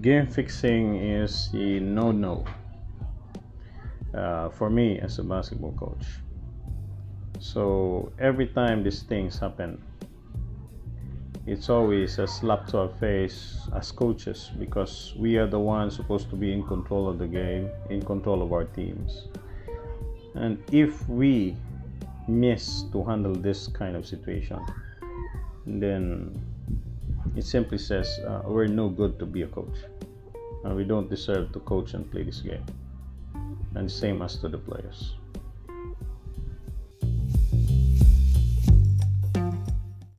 game fixing is a no no uh, for me as a basketball coach. So every time these things happen, it's always a slap to our face as coaches because we are the ones supposed to be in control of the game, in control of our teams. And if we miss to handle this kind of situation, then it simply says uh, we're no good to be a coach. Uh, we don't deserve to coach and play this game. And same as to the players.